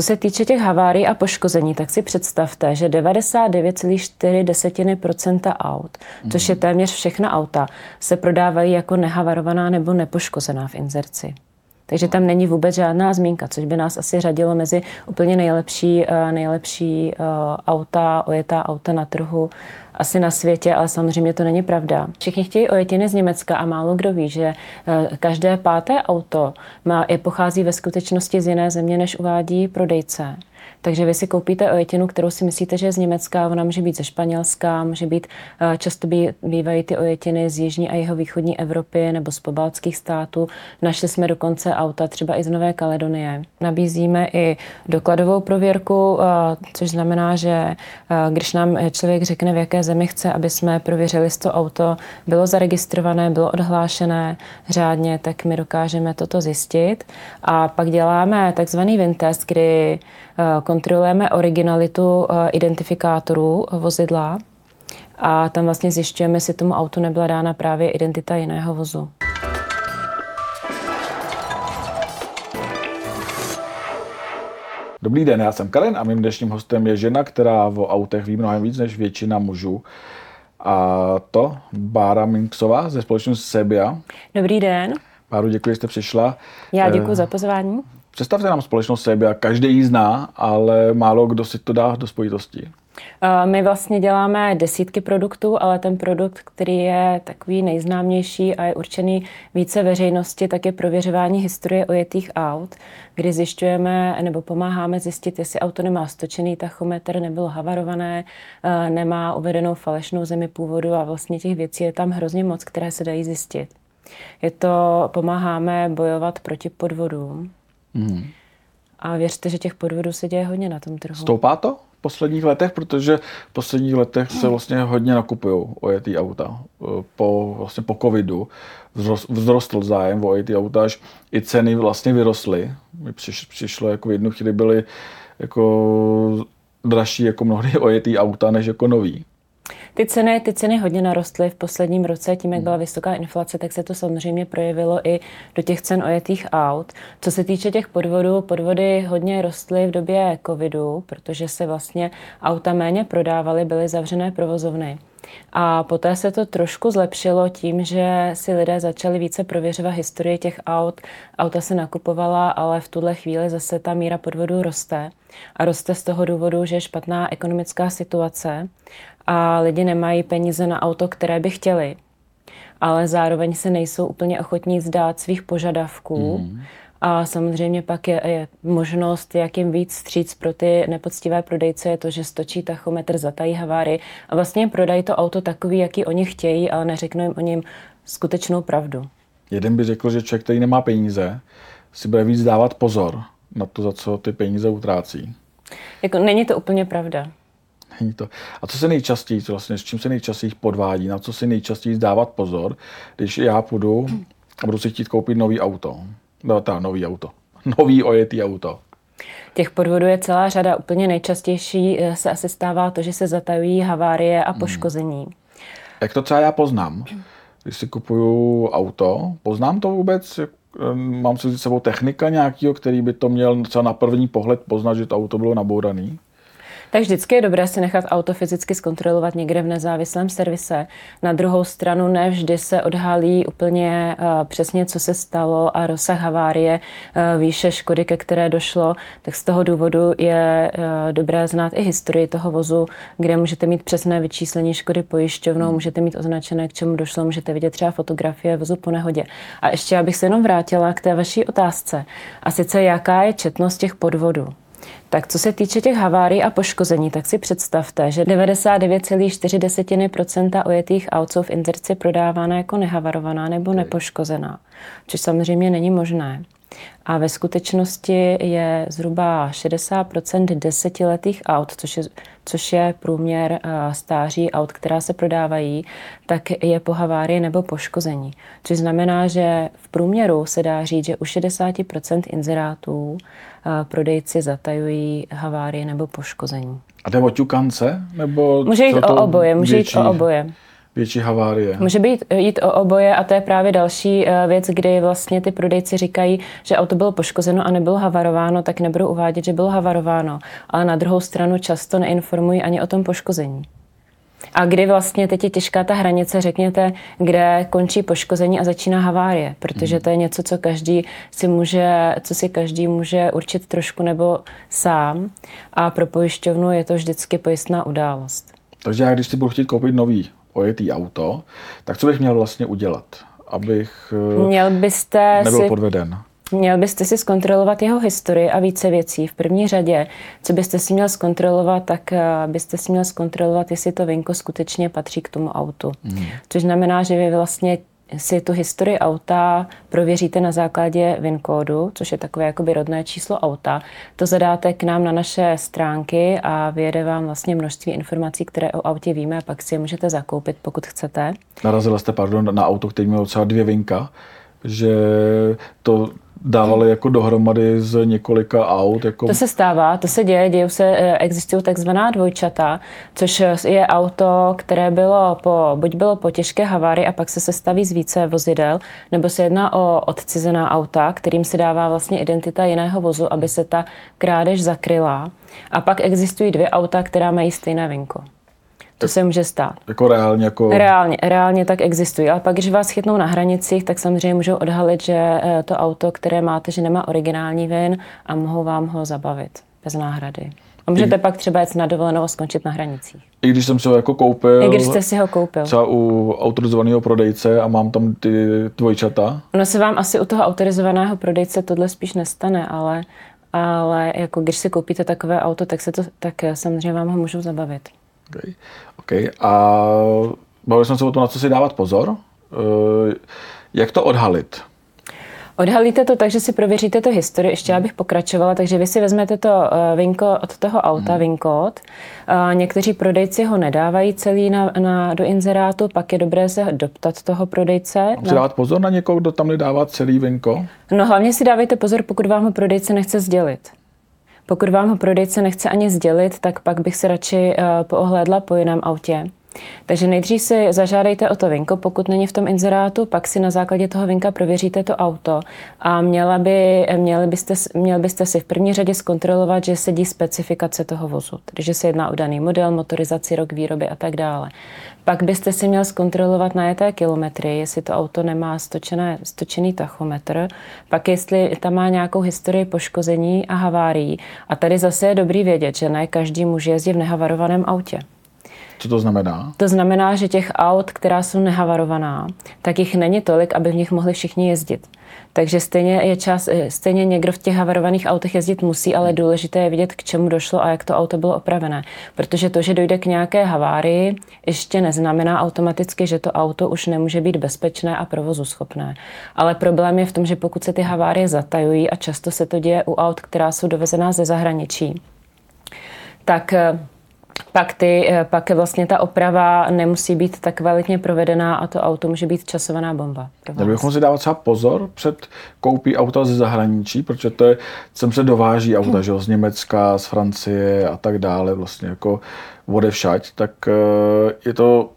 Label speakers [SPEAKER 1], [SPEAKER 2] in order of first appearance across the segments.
[SPEAKER 1] co se týče těch havárií a poškození, tak si představte, že 99,4% aut, což je téměř všechna auta, se prodávají jako nehavarovaná nebo nepoškozená v inzerci. Takže tam není vůbec žádná zmínka, což by nás asi řadilo mezi úplně nejlepší, eh, nejlepší eh, auta, ojetá auta na trhu asi na světě, ale samozřejmě to není pravda. Všichni chtějí ojetiny z Německa a málo kdo ví, že eh, každé páté auto má, je pochází ve skutečnosti z jiné země, než uvádí prodejce. Takže vy si koupíte ojetinu, kterou si myslíte, že je z Německa, ona může být ze Španělska, může být, eh, často bývají ty ojetiny z jižní a jeho východní Evropy nebo z pobaltských států. Našli jsme dokonce auta třeba i z Nové Kaledonie. Nabízíme i dokladovou prověrku, eh, což znamená, že eh, když nám člověk řekne, v jaké zemi chce, aby jsme prověřili, jestli to auto bylo zaregistrované, bylo odhlášené řádně, tak my dokážeme toto zjistit. A pak děláme takzvaný vintest, kdy kontrolujeme originalitu eh, identifikátorů vozidla a tam vlastně zjišťujeme, jestli tomu autu nebyla dána právě identita jiného vozu.
[SPEAKER 2] Dobrý den, já jsem Karen a mým dnešním hostem je žena, která o autech ví mnohem víc než většina mužů. A to Bára Minksová ze společnosti Sebia.
[SPEAKER 1] Dobrý den.
[SPEAKER 2] Báru, děkuji, že jste přišla.
[SPEAKER 1] Já děkuji za pozvání.
[SPEAKER 2] Představte nám společnost Sebia, každý ji zná, ale málo kdo si to dá do spojitosti.
[SPEAKER 1] My vlastně děláme desítky produktů, ale ten produkt, který je takový nejznámější a je určený více veřejnosti, tak je prověřování historie ojetých aut, kdy zjišťujeme nebo pomáháme zjistit, jestli auto nemá stočený tachometr, nebylo havarované, nemá uvedenou falešnou zemi původu a vlastně těch věcí je tam hrozně moc, které se dají zjistit. Je to, pomáháme bojovat proti podvodům, Mm. A věřte, že těch podvodů se děje hodně na tom trhu.
[SPEAKER 2] Stoupá to v posledních letech, protože v posledních letech se vlastně hodně nakupují ojetý auta. Po, vlastně po covidu vzrostl zájem o ojetý auta, až i ceny vlastně vyrostly. Mi přišlo, jako v jednu chvíli byly jako dražší jako mnohdy ojetý auta, než jako nový.
[SPEAKER 1] Ty ceny, ty ceny hodně narostly v posledním roce, tím, jak hmm. byla vysoká inflace, tak se to samozřejmě projevilo i do těch cen ojetých aut. Co se týče těch podvodů, podvody hodně rostly v době covidu, protože se vlastně auta méně prodávaly, byly zavřené provozovny. A poté se to trošku zlepšilo tím, že si lidé začali více prověřovat historii těch aut. Auta se nakupovala, ale v tuhle chvíli zase ta míra podvodů roste. A roste z toho důvodu, že je špatná ekonomická situace a lidi nemají peníze na auto, které by chtěli, ale zároveň se nejsou úplně ochotní zdát svých požadavků. Mm. A samozřejmě pak je, je možnost, jak jim víc stříc pro ty nepoctivé prodejce, je to, že stočí tachometr, zatají haváry a vlastně prodají to auto takový, jaký oni chtějí, ale neřeknou jim o něm skutečnou pravdu.
[SPEAKER 2] Jeden by řekl, že člověk, který nemá peníze, si bude víc dávat pozor na to, za co ty peníze utrácí.
[SPEAKER 1] Jako, není to úplně pravda.
[SPEAKER 2] Není to. A co se nejčastěji, vlastně, s čím se nejčastěji podvádí, na co si nejčastěji dávat pozor, když já půjdu a budu si chtít koupit nový auto. No, ta nový auto. Nový ojetý auto.
[SPEAKER 1] Těch podvodů je celá řada. Úplně nejčastější eh, se asi stává to, že se zatajují havárie a hmm. poškození. Hmm.
[SPEAKER 2] Jak to třeba já poznám? Když si kupuju auto, poznám to vůbec? Mám si sebou technika nějakého, který by to měl třeba na první pohled poznat, že to auto bylo nabourané?
[SPEAKER 1] Tak vždycky je dobré si nechat auto fyzicky zkontrolovat někde v nezávislém servise. Na druhou stranu ne vždy se odhalí úplně uh, přesně, co se stalo a rozsah havárie, uh, výše škody, ke které došlo. Tak z toho důvodu je uh, dobré znát i historii toho vozu, kde můžete mít přesné vyčíslení škody pojišťovnou, hmm. můžete mít označené, k čemu došlo, můžete vidět třeba fotografie vozu po nehodě. A ještě abych se jenom vrátila k té vaší otázce. A sice jaká je četnost těch podvodů? Tak co se týče těch havárií a poškození, tak si představte, že 99,4% ojetých aut jsou v inzerci prodávána jako nehavarovaná nebo nepoškozená, což samozřejmě není možné. A ve skutečnosti je zhruba 60% desetiletých aut, což je, což je průměr eh, stáří aut, která se prodávají, tak je po havárii nebo poškození. Což znamená, že v průměru se dá říct, že u 60% inzerátů eh, prodejci zatajují havárie nebo poškození.
[SPEAKER 2] A jde o ťukance? Nebo
[SPEAKER 1] může jít o oboje, může jít o oboje.
[SPEAKER 2] Větší havárie.
[SPEAKER 1] Může být jít o oboje a to je právě další eh, věc, kdy vlastně ty prodejci říkají, že auto bylo poškozeno a nebylo havarováno, tak nebudou uvádět, že bylo havarováno. Ale na druhou stranu často neinformují ani o tom poškození. A kdy vlastně teď je těžká ta hranice, řekněte, kde končí poškození a začíná havárie, protože hmm. to je něco, co každý si může, co si každý může určit trošku nebo sám a pro pojišťovnu je to vždycky pojistná událost.
[SPEAKER 2] Takže já, když si budu chtít koupit nový ojetý auto, tak co bych měl vlastně udělat, abych eh,
[SPEAKER 1] měl byste
[SPEAKER 2] nebyl
[SPEAKER 1] si,
[SPEAKER 2] podveden?
[SPEAKER 1] Měl byste si zkontrolovat jeho historii a více věcí. V první řadě, co byste si měl zkontrolovat, tak eh, byste si měl zkontrolovat, jestli to vinko skutečně patří k tomu autu. Hmm. Což znamená, že vy vlastně si tu historii auta prověříte na základě VIN kódu, což je takové jakoby rodné číslo auta. To zadáte k nám na naše stránky a vyjede vám vlastně množství informací, které o autě víme a pak si je můžete zakoupit, pokud chcete.
[SPEAKER 2] Narazila jste, pardon, na auto, který mělo třeba dvě vinka, že to dávali jako dohromady z několika aut. Jako...
[SPEAKER 1] To se stává, to se děje, dějí se, eh, existují takzvaná dvojčata, což je auto, které bylo po, buď bylo po těžké havárii a pak se sestaví z více vozidel, nebo se jedná o odcizená auta, kterým se dává vlastně identita jiného vozu, aby se ta krádež zakryla. A pak existují dvě auta, která mají stejné vinko. To se může stát.
[SPEAKER 2] Jako reálně? Jako...
[SPEAKER 1] Reálně, reálně tak existují. Ale pak, když vás chytnou na hranicích, tak samozřejmě můžou odhalit, že eh, to auto, které máte, že nemá originální vin a mohou vám ho zabavit bez náhrady. A můžete I... pak třeba jet na dovolenou a skončit na hranicích.
[SPEAKER 2] I když jsem si ho jako koupil.
[SPEAKER 1] I když jste si ho koupil.
[SPEAKER 2] Třeba u autorizovaného prodejce a mám tam ty dvojčata.
[SPEAKER 1] Ono se vám asi u toho autorizovaného prodejce tohle spíš nestane, ale, ale jako když si koupíte takové auto, tak, se to, tak eh, samozřejmě vám ho můžou zabavit.
[SPEAKER 2] Okay. Okay. A bavili jsme se o tom, na co si dávat pozor. Eh, jak to odhalit?
[SPEAKER 1] Odhalíte to tak, že si prověříte to historii, ještě abych pokračovala, takže vy si vezmete to eh, vinko od toho auta, hmm. vinkód. Někteří prodejci ho nedávají celý na, na, do inzerátu, pak je dobré se doptat toho prodejce.
[SPEAKER 2] Si dávat pozor na někoho, kdo tam nedává celý vinko?
[SPEAKER 1] No hlavně si dávejte pozor, pokud vám ho prodejce nechce sdělit. Pokud vám ho prodejce nechce ani sdělit, tak pak bych se radši uh, poohlédla po jiném autě. Takže nejdřív si zažádejte o to vinko, pokud není v tom inzerátu, pak si na základě toho vinka prověříte to auto a měla by, měli byste, měl byste si v první řadě zkontrolovat, že sedí specifikace toho vozu, tedy že se jedná o daný model, motorizaci, rok výroby a tak dále. Pak byste si měl zkontrolovat na jeté kilometry, jestli to auto nemá stočené, stočený tachometr, pak jestli tam má nějakou historii poškození a havárií. A tady zase je dobrý vědět, že ne každý může jezdit v nehavarovaném autě.
[SPEAKER 2] Co to znamená?
[SPEAKER 1] To znamená, že těch aut, která jsou nehavarovaná, tak jich není tolik, aby v nich mohli všichni jezdit. Takže stejně, je čas, eh, stejně někdo v těch havarovaných autech jezdit musí, ale důležité je vidět, k čemu došlo a jak to auto bylo opravené. Protože to, že dojde k nějaké havárii, ještě neznamená automaticky, že to auto už nemůže být bezpečné a provozu schopné. Ale problém je v tom, že pokud se ty havárie zatajují a často se to děje u aut, která jsou dovezená ze zahraničí, tak eh, pak, ty, eh, pak vlastně ta oprava nemusí být tak kvalitně provedená a to auto může být časovaná bomba.
[SPEAKER 2] Měli bychom si dávat třeba pozor před koupí auta ze zahraničí, protože to je, sem se dováží auta, že z Německa, z Francie a tak dále, vlastně jako všať, tak eh, je to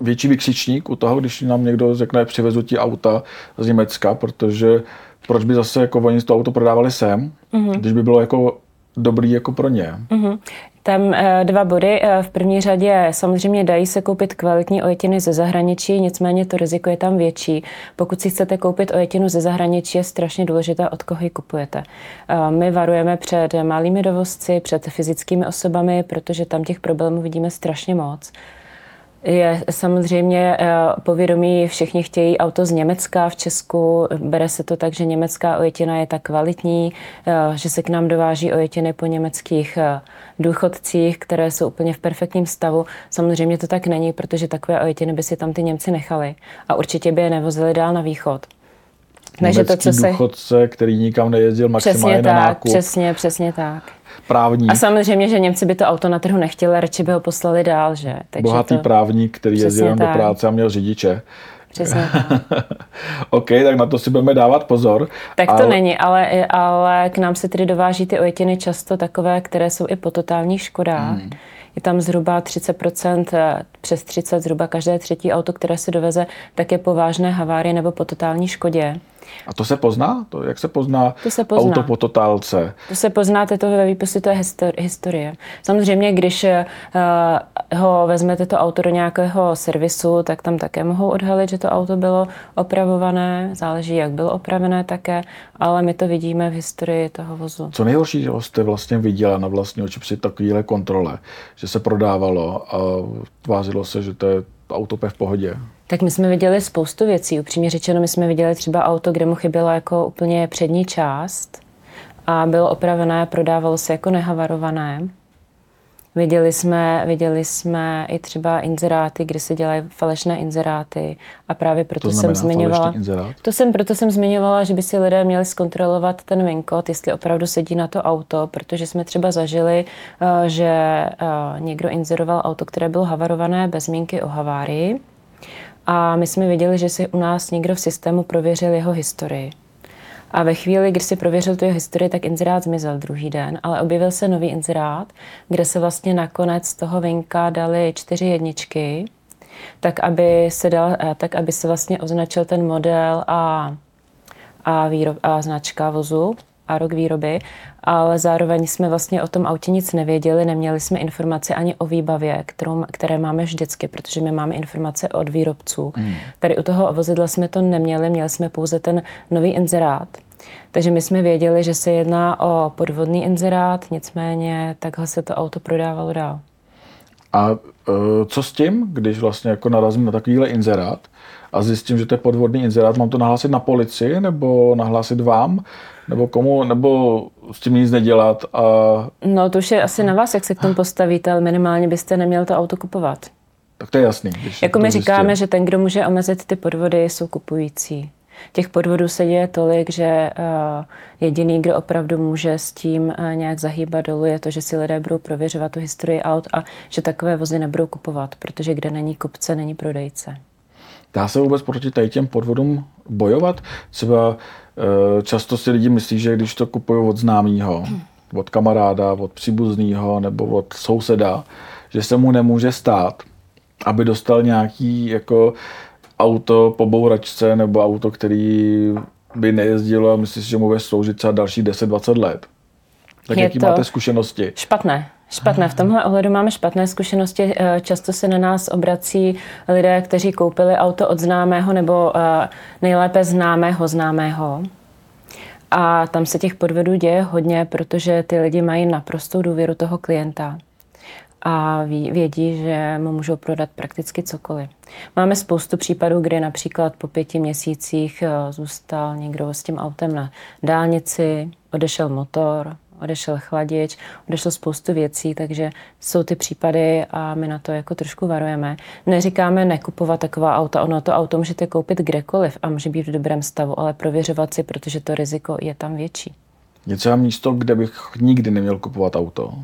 [SPEAKER 2] větší vykřičník u toho, když nám někdo řekne, přivezu ti auta z Německa, protože proč by zase jako oni to auto prodávali sem, mm-hmm. když by bylo jako dobrý jako pro ně.
[SPEAKER 1] Mm-hmm. Tam eh, dva body. Eh, v první řadě samozřejmě dají se koupit kvalitní ojetiny ze zahraničí, nicméně to riziko je tam větší. Pokud si chcete koupit ojetinu ze zahraničí, je strašně důležité, od koho ji kupujete. Eh, my varujeme před malými dovozci, před fyzickými osobami, protože tam těch problémů vidíme strašně moc. Je samozřejmě povědomí, všichni chtějí auto z Německa v Česku. Bere se to tak, že německá ojetina je tak kvalitní, že se k nám dováží ojetiny po německých důchodcích, které jsou úplně v perfektním stavu. Samozřejmě to tak není, protože takové ojetiny by si tam ty Němci nechali a určitě by je nevozili dál na východ.
[SPEAKER 2] Takže to, co se... důchodce, který nikam nejezdil maximálně
[SPEAKER 1] přesně
[SPEAKER 2] na
[SPEAKER 1] tak,
[SPEAKER 2] nákup.
[SPEAKER 1] Přesně, přesně tak.
[SPEAKER 2] Právník.
[SPEAKER 1] A samozřejmě, že Němci by to auto na trhu nechtěli, radši by ho poslali dál, že?
[SPEAKER 2] Takže Bohatý
[SPEAKER 1] to...
[SPEAKER 2] právník, který jezdil do práce a měl řidiče
[SPEAKER 1] Přesně.
[SPEAKER 2] OK, tak na to si budeme dávat pozor.
[SPEAKER 1] Tak to ale... není, ale, ale k nám se tedy dováží ty ojetiny často takové, které jsou i po totálních škodách. Hmm. Je tam zhruba 30%, eh, přes 30, zhruba každé třetí auto, které se doveze, tak je po vážné havárii nebo po totální škodě.
[SPEAKER 2] A to se pozná? To, jak se pozná,
[SPEAKER 1] to se pozná.
[SPEAKER 2] auto po totálce?
[SPEAKER 1] To se pozná, to ve výpisu, to je historie. Samozřejmě, když uh, ho vezmete to auto do nějakého servisu, tak tam také mohou odhalit, že to auto bylo opravované, záleží, jak bylo opravené také, ale my to vidíme v historii toho vozu.
[SPEAKER 2] Co nejhorší jste vlastně viděla na vlastní oči při takovéhle kontrole, že se prodávalo a tvářilo se, že to je auto v pohodě?
[SPEAKER 1] Tak my jsme viděli spoustu věcí. Upřímně řečeno, my jsme viděli třeba auto, kde mu chyběla jako úplně přední část a bylo opravené, prodávalo se jako nehavarované. Viděli jsme, viděli jsme i třeba inzeráty, kde se dělají falešné inzeráty a právě proto to jsem zmiňovala. To jsem, proto jsem zmiňovala, že by si lidé měli zkontrolovat ten vinkot, jestli opravdu sedí na to auto, protože jsme třeba zažili, eh, že eh, někdo inzeroval auto, které bylo havarované bez zmínky o havárii a my jsme viděli, že si u nás někdo v systému prověřil jeho historii. A ve chvíli, kdy si prověřil tu jeho historii, tak inzerát zmizel druhý den, ale objevil se nový inzerát, kde se vlastně nakonec z toho vinka dali čtyři jedničky, tak aby se, dal, eh, tak aby se vlastně označil ten model a, a, výrob, a značka vozu a rok výroby, ale zároveň jsme vlastně o tom autě nic nevěděli, neměli jsme informace ani o výbavě, kterou, které máme vždycky, protože my máme informace od výrobců. Hmm. Tady u toho vozidla jsme to neměli, měli jsme pouze ten nový inzerát. Takže my jsme věděli, že se jedná o podvodný inzerát, nicméně takhle se to auto prodávalo dál.
[SPEAKER 2] A uh, co s tím, když vlastně jako narazím na takovýhle inzerát a zjistím, že to je podvodný inzerát, mám to nahlásit na policii nebo nahlásit vám? Nebo komu, nebo s tím nic nedělat? A...
[SPEAKER 1] No to už je asi na vás, jak se k tomu postavíte, ale minimálně byste neměl to auto kupovat.
[SPEAKER 2] Tak to je jasný.
[SPEAKER 1] Jako my říkáme, že ten, kdo může omezit ty podvody, jsou kupující. Těch podvodů se děje tolik, že uh, jediný, kdo opravdu může s tím uh, nějak zahýbat dolů, je to, že si lidé budou prověřovat tu historii aut a že takové vozy nebudou kupovat, protože kde není kupce, není prodejce.
[SPEAKER 2] Dá se vůbec proti tady těm podvodům bojovat? Třeba uh, často si lidi myslí, že když to kupují od známého, od kamaráda, od příbuzného nebo od souseda, že se mu nemůže stát, aby dostal nějaký jako auto po bouračce nebo auto, který by nejezdilo a myslíš, že mu bude sloužit třeba další 10-20 let. Tak je jaký máte zkušenosti?
[SPEAKER 1] Špatné. Špatné. V tomhle ohledu máme špatné zkušenosti. Eh, často se na nás obrací lidé, kteří koupili auto od známého nebo eh, nejlépe známého známého. A tam se těch podvodů děje hodně, protože ty lidi mají naprostou důvěru toho klienta a vědí, že mu můžou prodat prakticky cokoliv. Máme spoustu případů, kdy například po pěti měsících eh, zůstal někdo s tím autem na dálnici, odešel motor, odešel chladič, odešlo spoustu věcí, takže jsou ty případy a my na to jako trošku varujeme. Neříkáme nekupovat taková auta, ono to auto můžete koupit kdekoliv a může být v dobrém stavu, ale prověřovat si, protože to riziko je tam větší.
[SPEAKER 2] Je třeba místo, kde bych nikdy neměl kupovat auto?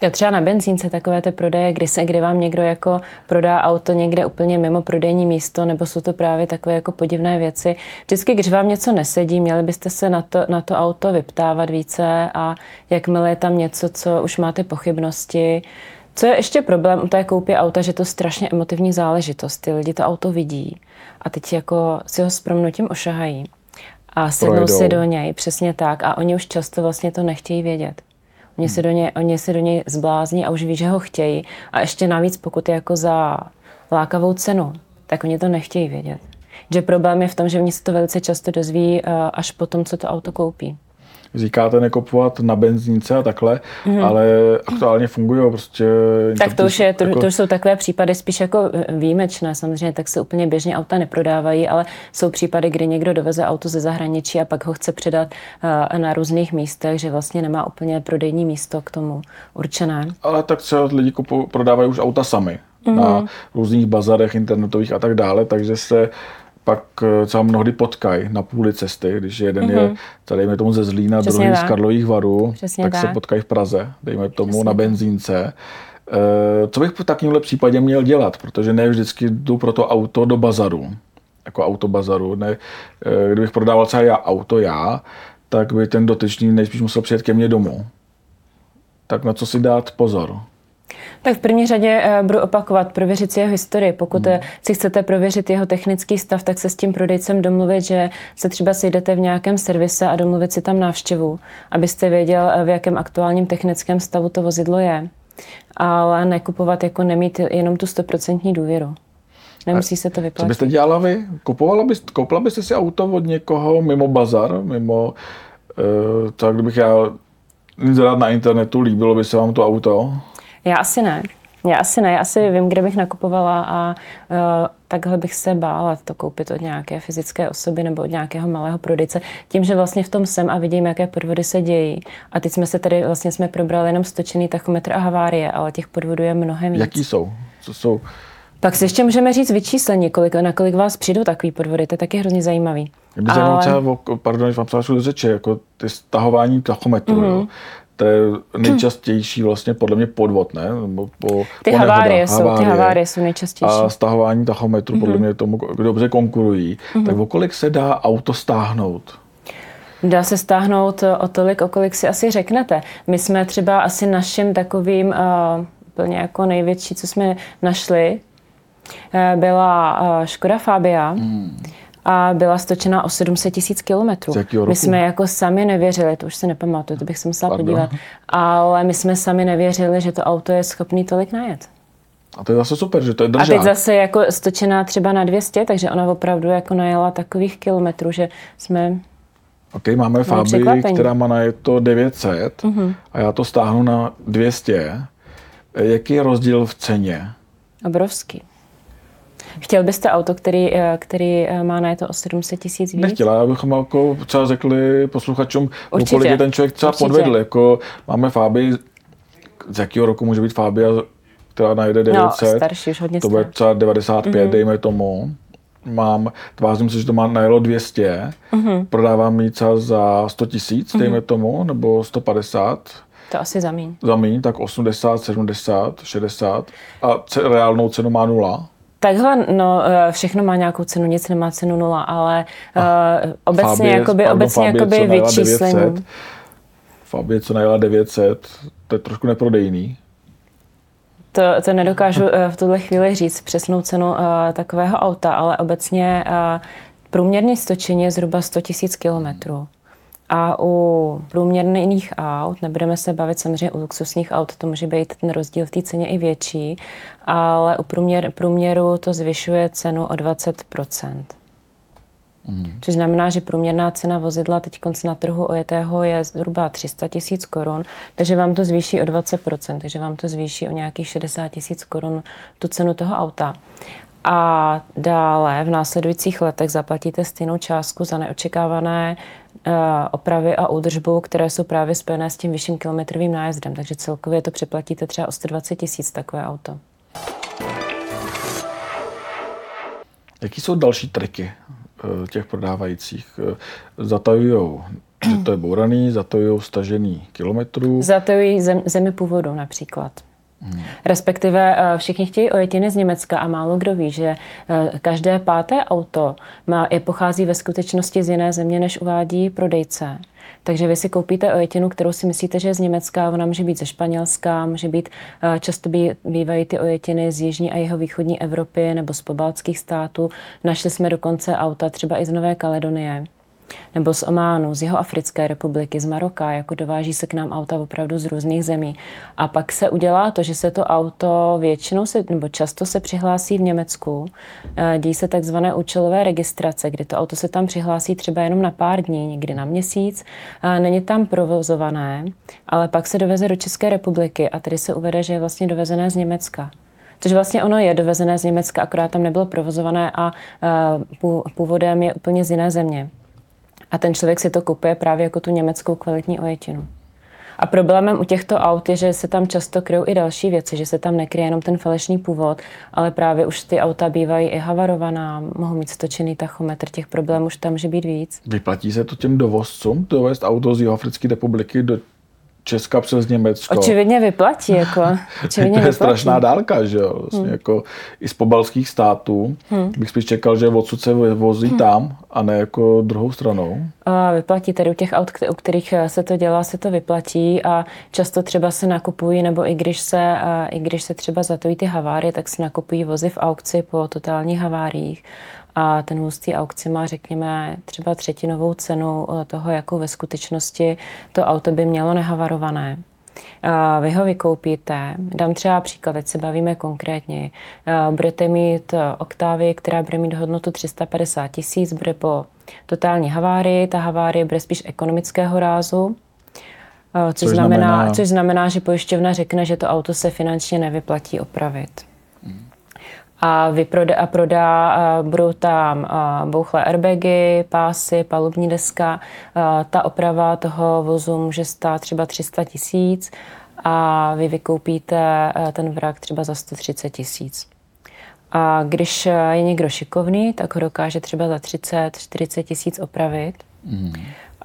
[SPEAKER 1] Já třeba na benzínce takové ty prodeje, kdy, se, kdy vám někdo jako prodá auto někde úplně mimo prodejní místo, nebo jsou to právě takové jako podivné věci. Vždycky, když vám něco nesedí, měli byste se na to, na to auto vyptávat více a jakmile je tam něco, co už máte pochybnosti, co je ještě problém u té koupě auta, že to je strašně emotivní záležitost. Ty lidi to auto vidí a teď jako si ho s promnutím ošahají a sednou si do něj, přesně tak. A oni už často vlastně to nechtějí vědět. Oni se do něj, oni se do něj zblázní a už ví, že ho chtějí. A ještě navíc, pokud je jako za lákavou cenu, tak oni to nechtějí vědět. Že problém je v tom, že oni se to velice často dozví eh, až po tom, co to auto koupí
[SPEAKER 2] říkáte nekopovat na benzínce a takhle, mm. ale aktuálně fungují prostě.
[SPEAKER 1] Tak to už, je, to, jako... to už jsou takové případy spíš jako výjimečné, samozřejmě, tak se úplně běžně auta neprodávají, ale jsou případy, kdy někdo doveze auto ze zahraničí a pak ho chce předat uh, na různých místech, že vlastně nemá úplně prodejní místo k tomu určené.
[SPEAKER 2] Ale tak třeba lidi kupu, prodávají už auta sami mm. na mhm. různých bazarech internetových a tak dále, takže se pak eh, třeba mnohdy potkají na půli cesty, když jeden mm-hmm. je, tady dejme tomu ze Zlína, Přesně druhý tak. z Karlových varů, Přesně tak, tak se potkají v Praze, dejme tomu Přesně na benzínce. E, co bych v takovémhle případě měl dělat? Protože ne vždycky jdu pro to auto do bazaru. jako autobazaru. Ne, eh, kdybych prodával třeba já, auto já, tak by ten dotyčný nejspíš musel přijet ke mně domů. Tak na co si dát pozor?
[SPEAKER 1] Tak v první řadě eh, budu opakovat, prověřit si jeho historii. Pokud hmm. si chcete prověřit jeho technický stav, tak se s tím prodejcem domluvit, že se třeba sejdete v nějakém servise a domluvit si tam návštěvu, abyste věděl, v jakém aktuálním technickém stavu to vozidlo je. Ale nekupovat, jako nemít jenom tu stoprocentní důvěru. Nemusí se to vyplatit.
[SPEAKER 2] Co byste dělala vy? Kupovala byste, koupila byste si auto od někoho mimo bazar, mimo, uh, tak kdybych já nic na internetu, líbilo by se vám to auto?
[SPEAKER 1] Já asi ne. Já asi ne, já asi vím, kde bych nakupovala a uh, takhle bych se bála to koupit od nějaké fyzické osoby nebo od nějakého malého prodejce. Tím, že vlastně v tom jsem a vidím, jaké podvody se dějí. A teď jsme se tady vlastně jsme probrali jenom stočený tachometr a havárie, ale těch podvodů je mnohem víc.
[SPEAKER 2] Jaký jsou? Co jsou?
[SPEAKER 1] Pak si ještě můžeme říct vyčíslení, kolik, na kolik vás přijdou takový podvody, to je taky hrozně zajímavý.
[SPEAKER 2] Mě by zajímalo třeba, pardon, že vám do řeči, jako ty stahování tachometru, mm-hmm. To je nejčastější vlastně podle mě podvod, ne? Nebo
[SPEAKER 1] po, ty po havárie, jsou, havárie. ty havárie jsou nejčastější.
[SPEAKER 2] A stahování tachometru mm-hmm. podle mě tomu dobře konkurují. Mm-hmm. Tak o kolik se dá auto stáhnout?
[SPEAKER 1] Dá se stáhnout o tolik, o kolik si asi řeknete. My jsme třeba asi naším takovým uh, úplně jako největší, co jsme našli, uh, byla Škoda Fabia. Mm a byla stočena o 700 tisíc kilometrů. My jsme jako sami nevěřili, to už se nepamatuju, to bych se musela Pardon. podívat, ale my jsme sami nevěřili, že to auto je schopný tolik najet.
[SPEAKER 2] A to je zase super, že to je držák.
[SPEAKER 1] A teď zase jako stočená třeba na 200, takže ona opravdu jako najela takových kilometrů, že jsme
[SPEAKER 2] OK, máme Fabii, která má na to 900 uh-huh. a já to stáhnu na 200. Jaký je rozdíl v ceně?
[SPEAKER 1] Obrovský. Chtěl byste auto, který, eh, který eh, má na to o 700 tisíc víc?
[SPEAKER 2] Nechtěla, abychom jako třeba řekli posluchačům, kolik je ten člověk třeba Určitě. podvedl. Jako máme Fabii, z jakého roku může být Fabia, která najde 900.
[SPEAKER 1] No, starší, už hodně
[SPEAKER 2] To bude třeba 95, mm-hmm. dejme tomu. Mám, tvářím se, že to má najelo 200, mm-hmm. prodávám ji třeba za 100 tisíc, mm-hmm. dejme tomu, nebo 150.
[SPEAKER 1] To asi zamíň.
[SPEAKER 2] Zamíň, tak 80, 70, 60 a reálnou cenu má nula.
[SPEAKER 1] Takhle, no, eh, všechno má nějakou cenu, nic nemá cenu nula, ale uh, obecně, Fabie, jakoby, pardon, obecně Fabie, jakoby vyčíslení. 900,
[SPEAKER 2] Fabie, co najela 900, to je trošku neprodejný.
[SPEAKER 1] To, to nedokážu uh, v tuhle chvíli říct přesnou cenu uh, takového auta, ale obecně uh, průměrné stočení je zhruba 100 000 kilometrů. A u průměrných aut, nebudeme se bavit samozřejmě u luxusních aut, to může být ten rozdíl v té ceně i větší, ale u průměr, průměru to zvyšuje cenu o 20 Mm. Což znamená, že průměrná cena vozidla teď na trhu ojetého je zhruba 300 tisíc korun, takže vám to zvýší o 20%, takže vám to zvýší o nějakých 60 tisíc korun tu cenu toho auta a dále v následujících letech zaplatíte stejnou částku za neočekávané uh, opravy a údržbu, které jsou právě spojené s tím vyšším kilometrovým nájezdem. Takže celkově to přeplatíte třeba o 120 tisíc takové auto.
[SPEAKER 2] Jaký jsou další triky uh, těch prodávajících? Zatajují že to je bouraný, zatajují stažený kilometrů.
[SPEAKER 1] Zatajují zem, zemi původu například. Hmm. Respektive eh, všichni chtějí ojetiny z Německa a málo kdo ví, že eh, každé páté auto má, je pochází ve skutečnosti z jiné země, než uvádí prodejce. Takže vy si koupíte ojetinu, kterou si myslíte, že je z Německa, ona může být ze Španělska, může být, eh, často bývají ty ojetiny z jižní a jeho východní Evropy nebo z pobaltských států. Našli jsme dokonce auta třeba i z Nové Kaledonie nebo z Ománu, z jeho Africké republiky, z Maroka, jako dováží se k nám auta opravdu z různých zemí. A pak se udělá to, že se to auto většinou se, nebo často se přihlásí v Německu. Eh, dějí se takzvané účelové registrace, kdy to auto se tam přihlásí třeba jenom na pár dní, někdy na měsíc. Není tam provozované, ale pak se doveze do České republiky a tady se uvede, že je vlastně dovezené z Německa. Což vlastně ono je dovezené z Německa, akorát tam nebylo provozované a eh, původem je úplně z jiné země. A ten člověk si to kupuje právě jako tu německou kvalitní ojetinu. A problémem u těchto aut je, že se tam často kryjou i další věci, že se tam nekryje jenom ten falešný původ, ale právě už ty auta bývají i havarovaná, mohou mít stočený tachometr, těch problémů už tam může být víc.
[SPEAKER 2] Vyplatí se to těm dovozcům dovést auto z Jihoafrické republiky do Česka přes Německo.
[SPEAKER 1] Očividně vyplatí, jako. Očividně
[SPEAKER 2] to je
[SPEAKER 1] vyplatí.
[SPEAKER 2] strašná dálka, že jo. Vlastně hmm. jako i z pobalských států hmm. bych spíš čekal, že odsud se vozí hmm. tam a ne jako druhou stranou.
[SPEAKER 1] A vyplatí tady u těch aut, u kterých se to dělá, se to vyplatí a často třeba se nakupují, nebo i když se, i když se třeba zatojí ty havárie, tak se nakupují vozy v aukci po totálních haváriích a ten vůz té aukci má, řekněme, třeba třetinovou cenu eh, toho, jakou ve skutečnosti to auto by mělo nehavarované. Vy ho vykoupíte. Dám třeba příklad, teď se bavíme konkrétně. Budete mít eh, oktávy, která bude mít hodnotu 350 tisíc, bude po totální havárii. Ta havárie bude spíš ekonomického rázu, eh, což, což, znamená, znamená... což znamená, že pojišťovna řekne, že to auto se finančně nevyplatí opravit a, vyproda, a prodá, a budou tam bouchlé airbagy, pásy, palubní deska. A ta oprava toho vozu může stát třeba 300 tisíc a vy vykoupíte ten vrak třeba za 130 tisíc. A když je někdo šikovný, tak ho dokáže třeba za 30-40 tisíc opravit. Mm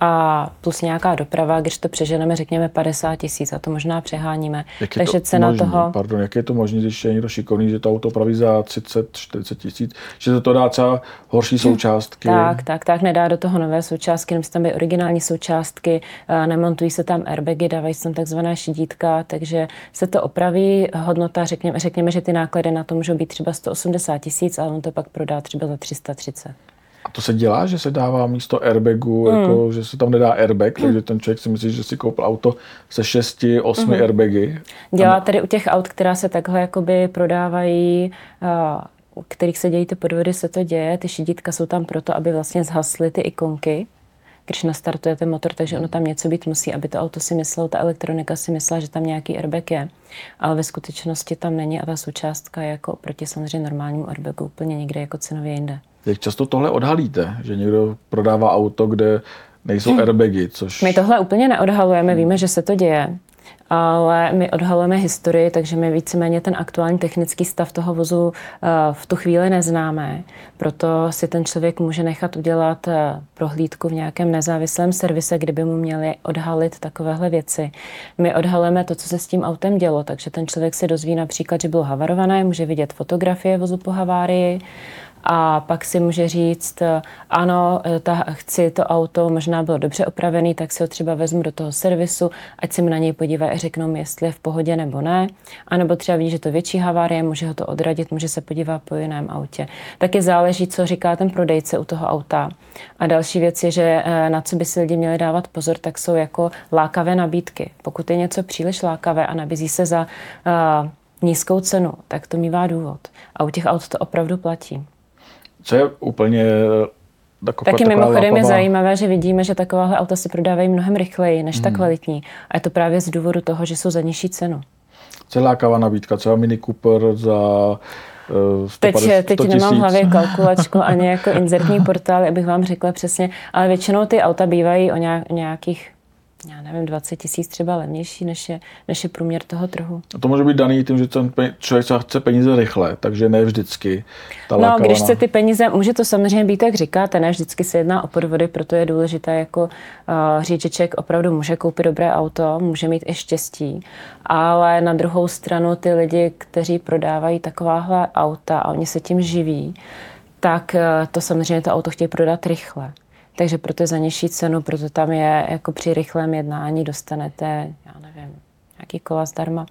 [SPEAKER 1] a plus nějaká doprava, když to přeženeme, řekněme 50 tisíc a to možná přeháníme.
[SPEAKER 2] Jak Takže to cena možný? toho... Pardon, jak je to možné, když je někdo šikovný, že to auto praví za 30-40 tisíc, že to, to dá třeba horší součástky?
[SPEAKER 1] Tak, tak, tak, nedá do toho nové součástky, nemusí tam být originální součástky, nemontují se tam airbagy, dávají se tam takzvané šidítka, takže se to opraví, hodnota, řekněme, řekněme, že ty náklady na to můžou být třeba 180 tisíc, ale on to pak prodá třeba za 330.
[SPEAKER 2] A to se dělá, že se dává místo airbagu, hmm. jako, že se tam nedá airbag, hmm. takže ten člověk si myslí, že si koupil auto se šesti, osmi hmm. airbagy.
[SPEAKER 1] Dělá tady u těch aut, která se takhle jakoby prodávají, u kterých se dějí ty podvody, se to děje. Ty šidítka jsou tam proto, aby vlastně zhasly ty ikonky, když nastartujete motor, takže ono tam něco být musí, aby to auto si myslelo, ta elektronika si myslela, že tam nějaký airbag je. Ale ve skutečnosti tam není a ta součástka je jako proti samozřejmě normálnímu airbagu úplně někde jako cenově jinde.
[SPEAKER 2] Jak často tohle odhalíte, že někdo prodává auto, kde nejsou airbagy, což...
[SPEAKER 1] My tohle úplně neodhalujeme, víme, že se to děje ale my odhalujeme historii, takže my víceméně ten aktuální technický stav toho vozu eh, v tu chvíli neznáme. Proto si ten člověk může nechat udělat eh, prohlídku v nějakém nezávislém servise, kdyby mu měli odhalit takovéhle věci. My odhalujeme to, co se s tím autem dělo, takže ten člověk si dozví například, že bylo havarované, může vidět fotografie vozu po havárii, a pak si může říct, ano, ta, chci to auto, možná bylo dobře opravený, tak si ho třeba vezmu do toho servisu, ať si mi na něj podívají a řeknou mi, jestli je v pohodě nebo ne. A nebo třeba ví, že to větší havárie, může ho to odradit, může se podívat po jiném autě. Taky záleží, co říká ten prodejce u toho auta. A další věc je, že eh, na co by si lidi měli dávat pozor, tak jsou jako lákavé nabídky. Pokud je něco příliš lákavé a nabízí se za uh, nízkou cenu, tak to mývá důvod. A u těch aut to opravdu platí.
[SPEAKER 2] Co je úplně eh,
[SPEAKER 1] Taková, Taky mimochodem je zajímavé, že vidíme, že takováhle auta se prodávají mnohem rychleji než hmm. ta kvalitní. A je to právě z důvodu toho, že jsou za nižší cenu.
[SPEAKER 2] Co je lákavá nabídka? Třeba Mini Cooper za
[SPEAKER 1] uh, 150, teď, teď nemám v hlavě kalkulačku ani jako inzertní portál, abych vám řekla přesně, ale většinou ty auta bývají o nějakých já nevím, 20 tisíc třeba levnější, než je, než je průměr toho trhu.
[SPEAKER 2] A to může být daný tím, že ten člověk chce peníze rychle, takže ne vždycky.
[SPEAKER 1] Ta no, lákavana... když chce ty peníze, může to samozřejmě být, jak říkáte, ne vždycky se jedná o podvody, proto je důležité jako uh, říct, že člověk opravdu může koupit dobré auto, může mít i štěstí, ale na druhou stranu ty lidi, kteří prodávají takováhle auta a oni se tím živí, tak uh, to samozřejmě to auto chtějí prodat rychle takže proto je za nižší cenu, proto tam je jako při rychlém jednání dostanete, já nevím, nějaký kola zdarma,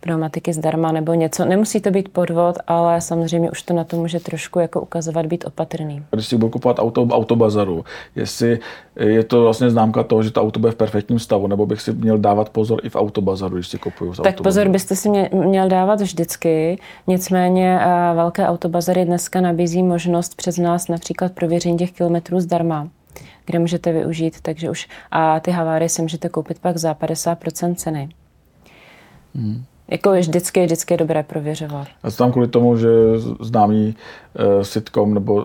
[SPEAKER 1] pneumatiky zdarma nebo něco. Nemusí to být podvod, ale samozřejmě už to na to může trošku jako ukazovat, být opatrný.
[SPEAKER 2] Když si budu kupovat auto v autobazaru, jestli je to vlastně známka toho, že to auto bude v perfektním stavu, nebo bych si měl dávat pozor i v autobazaru, když si kupuju z
[SPEAKER 1] Tak autobazaru. pozor byste si měl dávat vždycky, nicméně eh, velké autobazary dneska nabízí možnost přes nás například prověření těch kilometrů zdarma kde můžete využít, takže už a ty havárie si můžete koupit pak za 50% ceny.
[SPEAKER 2] Hmm.
[SPEAKER 1] Jako vždycky, vždycky je dobré prověřovat.
[SPEAKER 2] Já tam kvůli tomu, že známý uh, sitcom nebo uh,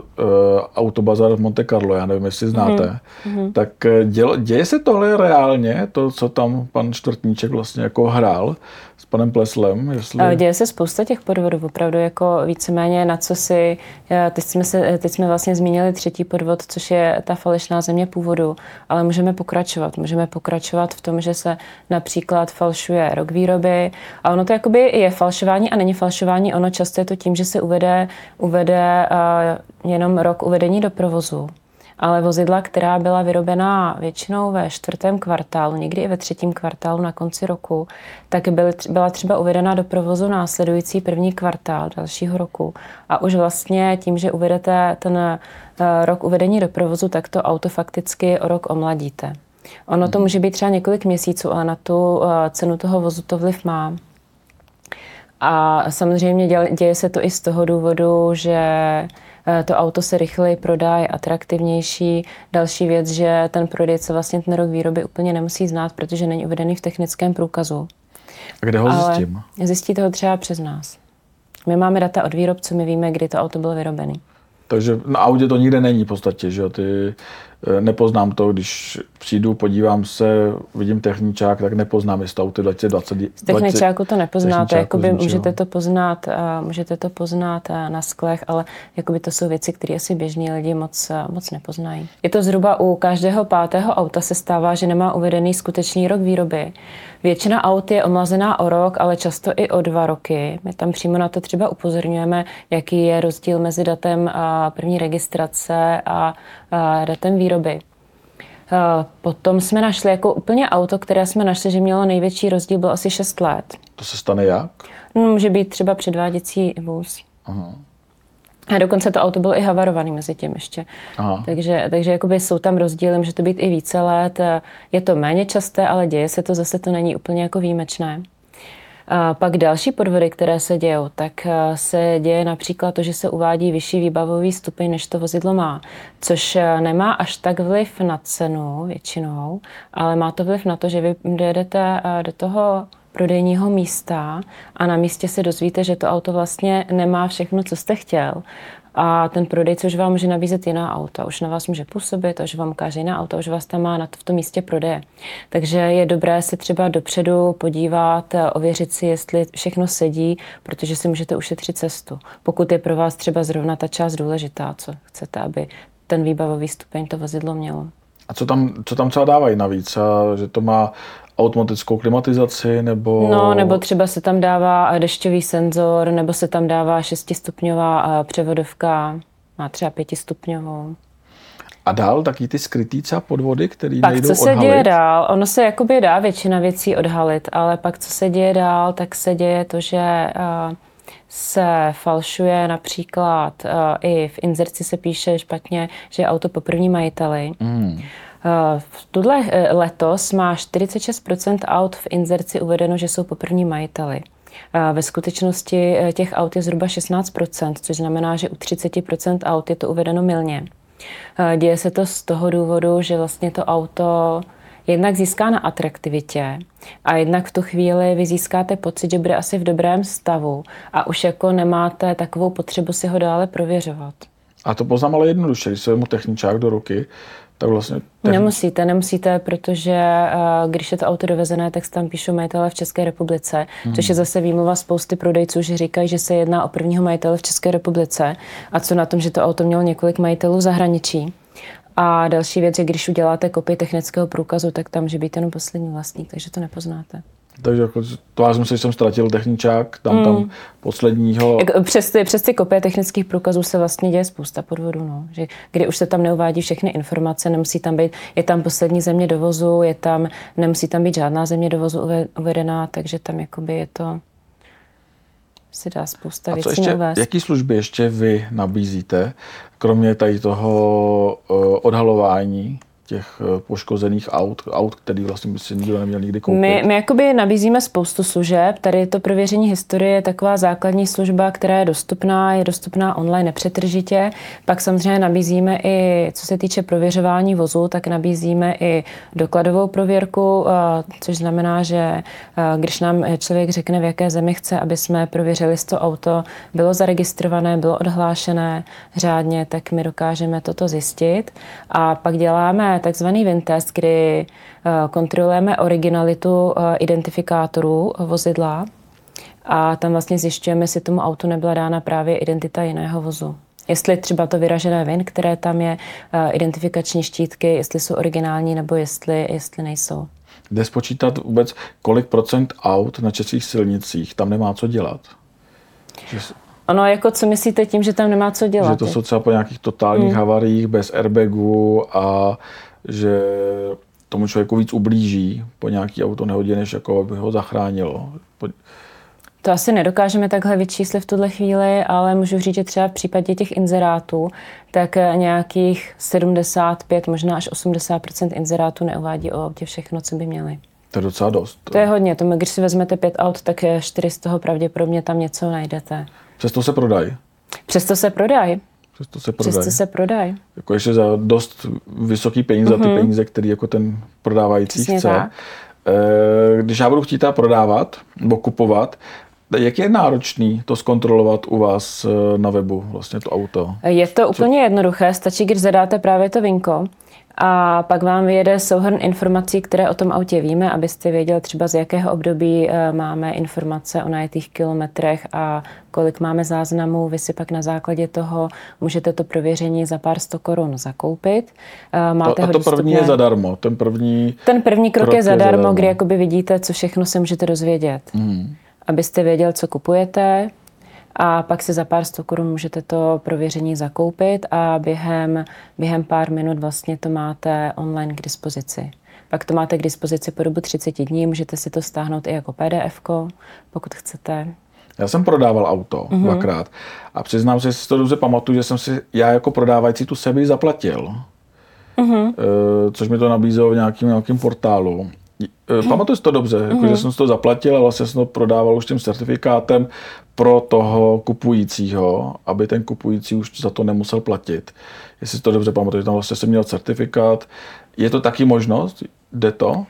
[SPEAKER 2] Autobazar v Monte Carlo, já nevím, jestli znáte, mm-hmm. tak děl, děje se tohle reálně, to, co tam pan Čtvrtníček vlastně jako hrál s panem Pleslem?
[SPEAKER 1] Jestli... Děje se spousta těch podvodů, opravdu jako víceméně na co si, teď jsme, se, teď jsme vlastně zmínili třetí podvod, což je ta falešná země původu, ale můžeme pokračovat. Můžeme pokračovat v tom, že se například falšuje rok výroby a ono to jakoby je falšování a není falšování, ono často je to tím, že se uvede, uvede uh, jenom rok uvedení do provozu ale vozidla, která byla vyrobená většinou ve čtvrtém kvartálu, někdy i ve třetím kvartálu na konci roku, tak byly, byla třeba uvedena do provozu následující první kvartál dalšího roku. A už vlastně tím, že uvedete ten eh, rok uvedení do provozu, tak to auto fakticky o rok omladíte. Ono to může být třeba několik měsíců, ale na tu eh, cenu toho vozu to vliv má. A samozřejmě děje se to i z toho důvodu, že Eh, to auto se rychleji prodá, je atraktivnější. Další věc, že ten prodejce vlastně ten rok výroby úplně nemusí znát, protože není uvedený v technickém průkazu.
[SPEAKER 2] A kde ho Ale zjistím?
[SPEAKER 1] Zjistíte ho třeba přes nás. My máme data od výrobců, my víme, kdy to auto bylo vyrobené.
[SPEAKER 2] Takže na autě to nikde není v podstatě, že Ty Eh, nepoznám to, když přijdu, podívám se, vidím techničák, tak nepoznám, jestli to auto 2020.
[SPEAKER 1] Z techničáku to nepoznáte, jakoby můžete to poznat, můžete to poznat na sklech, ale jakoby to jsou věci, které asi běžní lidi moc, moc nepoznají. Je to zhruba u každého pátého auta se stává, že nemá uvedený skutečný rok výroby. Většina aut je omlazená o rok, ale často i o dva roky. My tam přímo na to třeba upozorňujeme, jaký je rozdíl mezi datem první registrace a datem výroby. Potom jsme našli jako úplně auto, které jsme našli, že mělo největší rozdíl, bylo asi 6 let.
[SPEAKER 2] To se stane jak?
[SPEAKER 1] No, může být třeba předváděcí vůz. Aha. A dokonce to auto bylo i havarovaný mezi tím ještě. Aha. Takže, takže jakoby jsou tam rozdíly, může to být i více let. Je to méně časté, ale děje se to, zase to není úplně jako výjimečné. A pak další podvody, které se dějou, tak eh, se děje například to, že se uvádí vyšší výbavový stupeň, než to vozidlo má, což eh, nemá až tak vliv na cenu většinou, ale má to vliv na to, že vy dojedete eh, do toho prodejního místa a na místě se dozvíte, že to auto vlastně nemá všechno, co jste chtěl. A ten prodejce už vám může nabízet jiná auta, už na vás může působit, už vám ukáže jiná auta, už vás tam má na to, v tom místě prodeje. Takže je dobré se třeba dopředu podívat, ověřit si, jestli všechno sedí, protože si můžete ušetřit cestu. Pokud je pro vás třeba zrovna ta část důležitá, co chcete, aby ten výbavový stupeň to vozidlo mělo.
[SPEAKER 2] A co tam, co tam třeba dávají navíc? A že to má automatickou klimatizaci nebo...
[SPEAKER 1] No, nebo třeba se tam dává dešťový senzor, nebo se tam dává šestistupňová převodovka, má třeba pětistupňovou.
[SPEAKER 2] A dál taky ty skrytý třeba podvody, které
[SPEAKER 1] nejdou
[SPEAKER 2] co
[SPEAKER 1] se děje dál? Ono se jakoby dá většina věcí odhalit, ale pak co se děje dál, tak se děje to, že se falšuje například i v inzerci se píše špatně, že je auto po první majiteli. Mm. V tuhle eh, letos má 46% aut v inzerci uvedeno, že jsou po první majiteli. Ve skutečnosti eh, těch aut je zhruba 16%, což znamená, že u 30% aut je to uvedeno milně. Děje se to z toho důvodu, že vlastně to auto jednak získá na atraktivitě a jednak v tu chvíli vy získáte pocit, že bude asi v dobrém stavu a už jako nemáte takovou potřebu si ho dále prověřovat.
[SPEAKER 2] A to poznám ale jednoduše, když se mu techničák do ruky, tak vlastně...
[SPEAKER 1] Techn... Nemusíte, nemusíte, protože uh, když je to auto dovezené, tak tam píšou majitele v České republice, hmm. což je zase výmluva spousty prodejců, že říkají, že se jedná o prvního majitele v České republice a co na tom, že to auto mělo několik majitelů v zahraničí. A další věc je, když uděláte kopii technického průkazu, tak tam může být jenom poslední vlastník, takže to nepoznáte.
[SPEAKER 2] Takže jako, to já jsem si, jsem ztratil techničák, tam, mm. tam posledního.
[SPEAKER 1] Jak, přes, ty, přes ty kopie technických průkazů se vlastně děje spousta podvodů, no. že kdy už se tam neuvádí všechny informace, nemusí tam být, je tam poslední země dovozu, je tam, nemusí tam být žádná země dovozu uvedená, takže tam jakoby je to se dá spousta
[SPEAKER 2] A
[SPEAKER 1] věcí
[SPEAKER 2] co ještě,
[SPEAKER 1] uvést.
[SPEAKER 2] Jaký služby ještě vy nabízíte, kromě tady toho uh, odhalování těch eh, poškozených aut, aut, který vlastně by si nikdo neměl nikdy koupit?
[SPEAKER 1] My, my jakoby nabízíme spoustu služeb. Tady to prověření historie je taková základní služba, která je dostupná, je dostupná online nepřetržitě. Pak samozřejmě nabízíme i, co se týče prověřování vozu, tak nabízíme i dokladovou prověrku, což znamená, že když nám člověk řekne, v jaké zemi chce, aby jsme prověřili, to auto bylo zaregistrované, bylo odhlášené řádně, tak my dokážeme toto zjistit. A pak děláme takzvaný vintest, kdy kontrolujeme originalitu identifikátorů vozidla a tam vlastně zjišťujeme, jestli tomu autu nebyla dána právě identita jiného vozu. Jestli třeba to vyražené VIN, které tam je, identifikační štítky, jestli jsou originální nebo jestli, jestli nejsou.
[SPEAKER 2] Jde spočítat vůbec, kolik procent aut na českých silnicích tam nemá co dělat?
[SPEAKER 1] Ono, jako co myslíte tím, že tam nemá co dělat?
[SPEAKER 2] Že to jsou třeba po nějakých totálních hmm. havariích bez airbagu a že tomu člověku víc ublíží po nějaký auto nehodě, než jako aby ho zachránilo.
[SPEAKER 1] To asi nedokážeme takhle vyčíslit v tuhle chvíli, ale můžu říct, že třeba v případě těch inzerátů, tak nějakých 75, možná až 80% inzerátů neuvádí o autě všechno, co by měli.
[SPEAKER 2] To je docela dost.
[SPEAKER 1] To je hodně. To, když si vezmete pět aut, tak čtyři z toho pravděpodobně tam něco najdete.
[SPEAKER 2] Přesto se prodají.
[SPEAKER 1] Přesto se prodají.
[SPEAKER 2] Přesto se prodají.
[SPEAKER 1] Přesto se prodají.
[SPEAKER 2] Jako ještě za dost vysoký peníze, mm-hmm. ty mhm. peníze, které jako ten prodávající Přesně chce. Tak. Eh, když já budu chtít prodávat nebo kupovat, jak je náročný to zkontrolovat u vás eh, na webu, vlastně to auto?
[SPEAKER 1] Je to úplně Co? jednoduché, stačí, když zadáte právě to vinko a pak vám vyjede souhrn informací, které o tom autě víme, abyste věděl třeba z jakého období eh, máme informace o najetých kilometrech a kolik máme záznamů. Vy si pak na základě toho můžete to prověření za pár sto korun zakoupit.
[SPEAKER 2] Eh, máte to, a to první je zadarmo. Ten první,
[SPEAKER 1] Ten první krok, krok je zadarmo, je zadarmo. kdy jakoby vidíte, co všechno se můžete dozvědět. Hmm. Abyste věděl, co kupujete, a pak si za pár sto korun můžete to prověření zakoupit a během, během pár minut vlastně to máte online k dispozici. Pak to máte k dispozici po dobu 30 dní, můžete si to stáhnout i jako PDF, pokud chcete.
[SPEAKER 2] Já jsem prodával auto mm-hmm. dvakrát a přiznám se, že si to dobře pamatuju, že jsem si já jako prodávající tu sebi zaplatil. Mm-hmm. Což mi to nabízelo v nějakým, nějakým portálu. Eh, pamatuju si to dobře, jako, že jsem si to zaplatil a vlastně jsem to prodával už tím certifikátem pro toho kupujícího, aby ten kupující už za to nemusel platit. Jestli si to dobře pamatuju, tam vlastně jsem měl certifikát. Je to taky možnost? Jde to?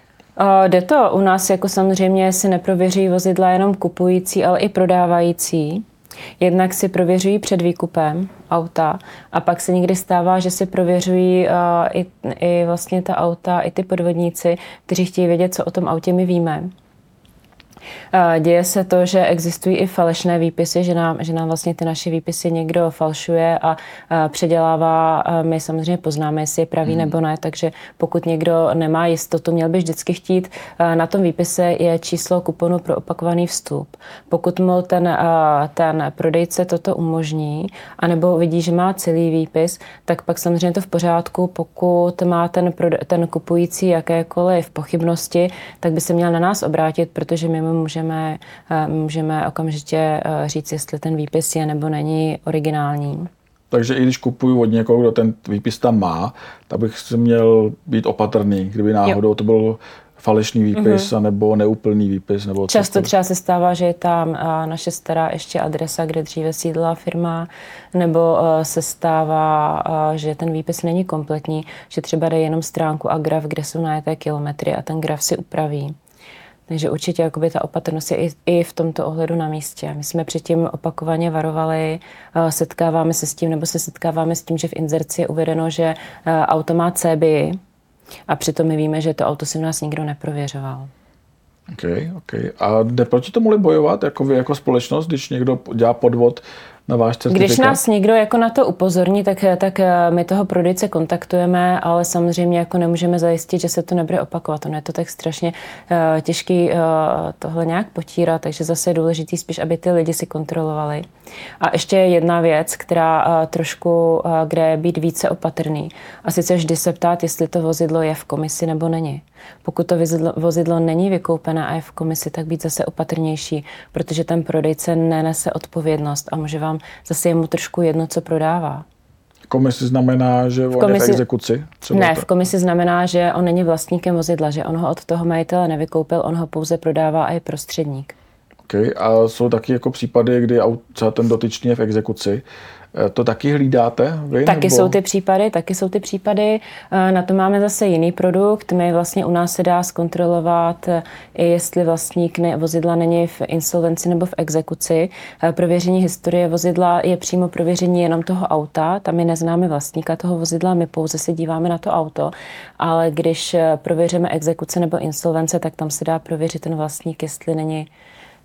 [SPEAKER 1] Jde to. U nás jako samozřejmě si neprověří vozidla jenom kupující, ale i prodávající. Jednak si prověřují před výkupem auta a pak se někdy stává, že si prověřují uh, i, i vlastně ta auta, i ty podvodníci, kteří chtějí vědět, co o tom autě my víme. Děje se to, že existují i falešné výpisy, že nám, že nám vlastně ty naše výpisy někdo falšuje a předělává. My samozřejmě poznáme, jestli je pravý hmm. nebo ne, takže pokud někdo nemá jistotu, měl by vždycky chtít. Na tom výpise je číslo kuponu pro opakovaný vstup. Pokud mu ten, ten prodejce toto umožní, anebo vidí, že má celý výpis, tak pak samozřejmě to v pořádku. Pokud má ten, ten kupující jakékoliv pochybnosti, tak by se měl na nás obrátit, protože my mu můžeme, eh, můžeme okamžitě eh, říct, jestli ten výpis je nebo není originální.
[SPEAKER 2] Takže i když kupuju od někoho, kdo ten výpis tam má, tak bych si měl být opatrný, kdyby náhodou jo. to byl falešný výpis mm-hmm. nebo neúplný výpis. Nebo
[SPEAKER 1] Často cokoliv. třeba se stává, že je tam eh, naše stará ještě adresa, kde dříve sídla firma, nebo se stává, že ten výpis není kompletní, že třeba jde jenom stránku a graf, kde jsou najeté kilometry a ten graf si upraví. Takže určitě jakoby ta opatrnost je i, i v tomto ohledu na místě. My jsme předtím opakovaně varovali, eh, setkáváme se s tím, nebo se setkáváme s tím, že v inzerci je uvedeno, že eh, auto má CBI a přitom my víme, že to auto si u nás nikdo neprověřoval.
[SPEAKER 2] OK, OK. A jde proti tomu bojovat jako vy, jako společnost, když někdo dělá podvod na váš certifikát?
[SPEAKER 1] Když nás někdo jako na to upozorní, tak, tak eh, my toho prodejce kontaktujeme, ale samozřejmě jako nemůžeme zajistit, že se to nebude opakovat. Ono je to tak strašně uh, těžký uh, tohle nějak potírat, takže zase je důležitý spíš, aby ty lidi si kontrolovali. A ještě jedna věc, která uh, trošku, uh, kde je být více opatrný. A sice vždy se ptát, jestli to vozidlo je v komisi nebo není. Pokud to vozidlo, není vykoupené a je v komisi, tak být zase opatrnější, protože ten prodejce nenese odpovědnost a může vám zase jemu trošku jedno, co prodává.
[SPEAKER 2] komisi znamená, že on komisi... je v exekuci?
[SPEAKER 1] Třeba ne, v komisi znamená, že on není vlastníkem vozidla, že on ho od toho majitele nevykoupil, on ho pouze prodává a je prostředník.
[SPEAKER 2] Okay. A jsou taky jako případy, kdy třeba ten dotyčný je v exekuci to taky hlídáte vy?
[SPEAKER 1] Taky nebo? jsou ty případy, taky jsou ty případy. Eh, na to máme zase jiný produkt. My vlastně u nás se dá zkontrolovat, eh, jestli vlastník vozidla není v insolvenci nebo v exekuci. Prověření historie vozidla je přímo prověření jenom toho auta. Tam my neznáme vlastníka toho vozidla, my pouze se díváme na to auto. Ale když prověříme exekuce nebo insolvence, tak tam se dá prověřit ten vlastník, jestli není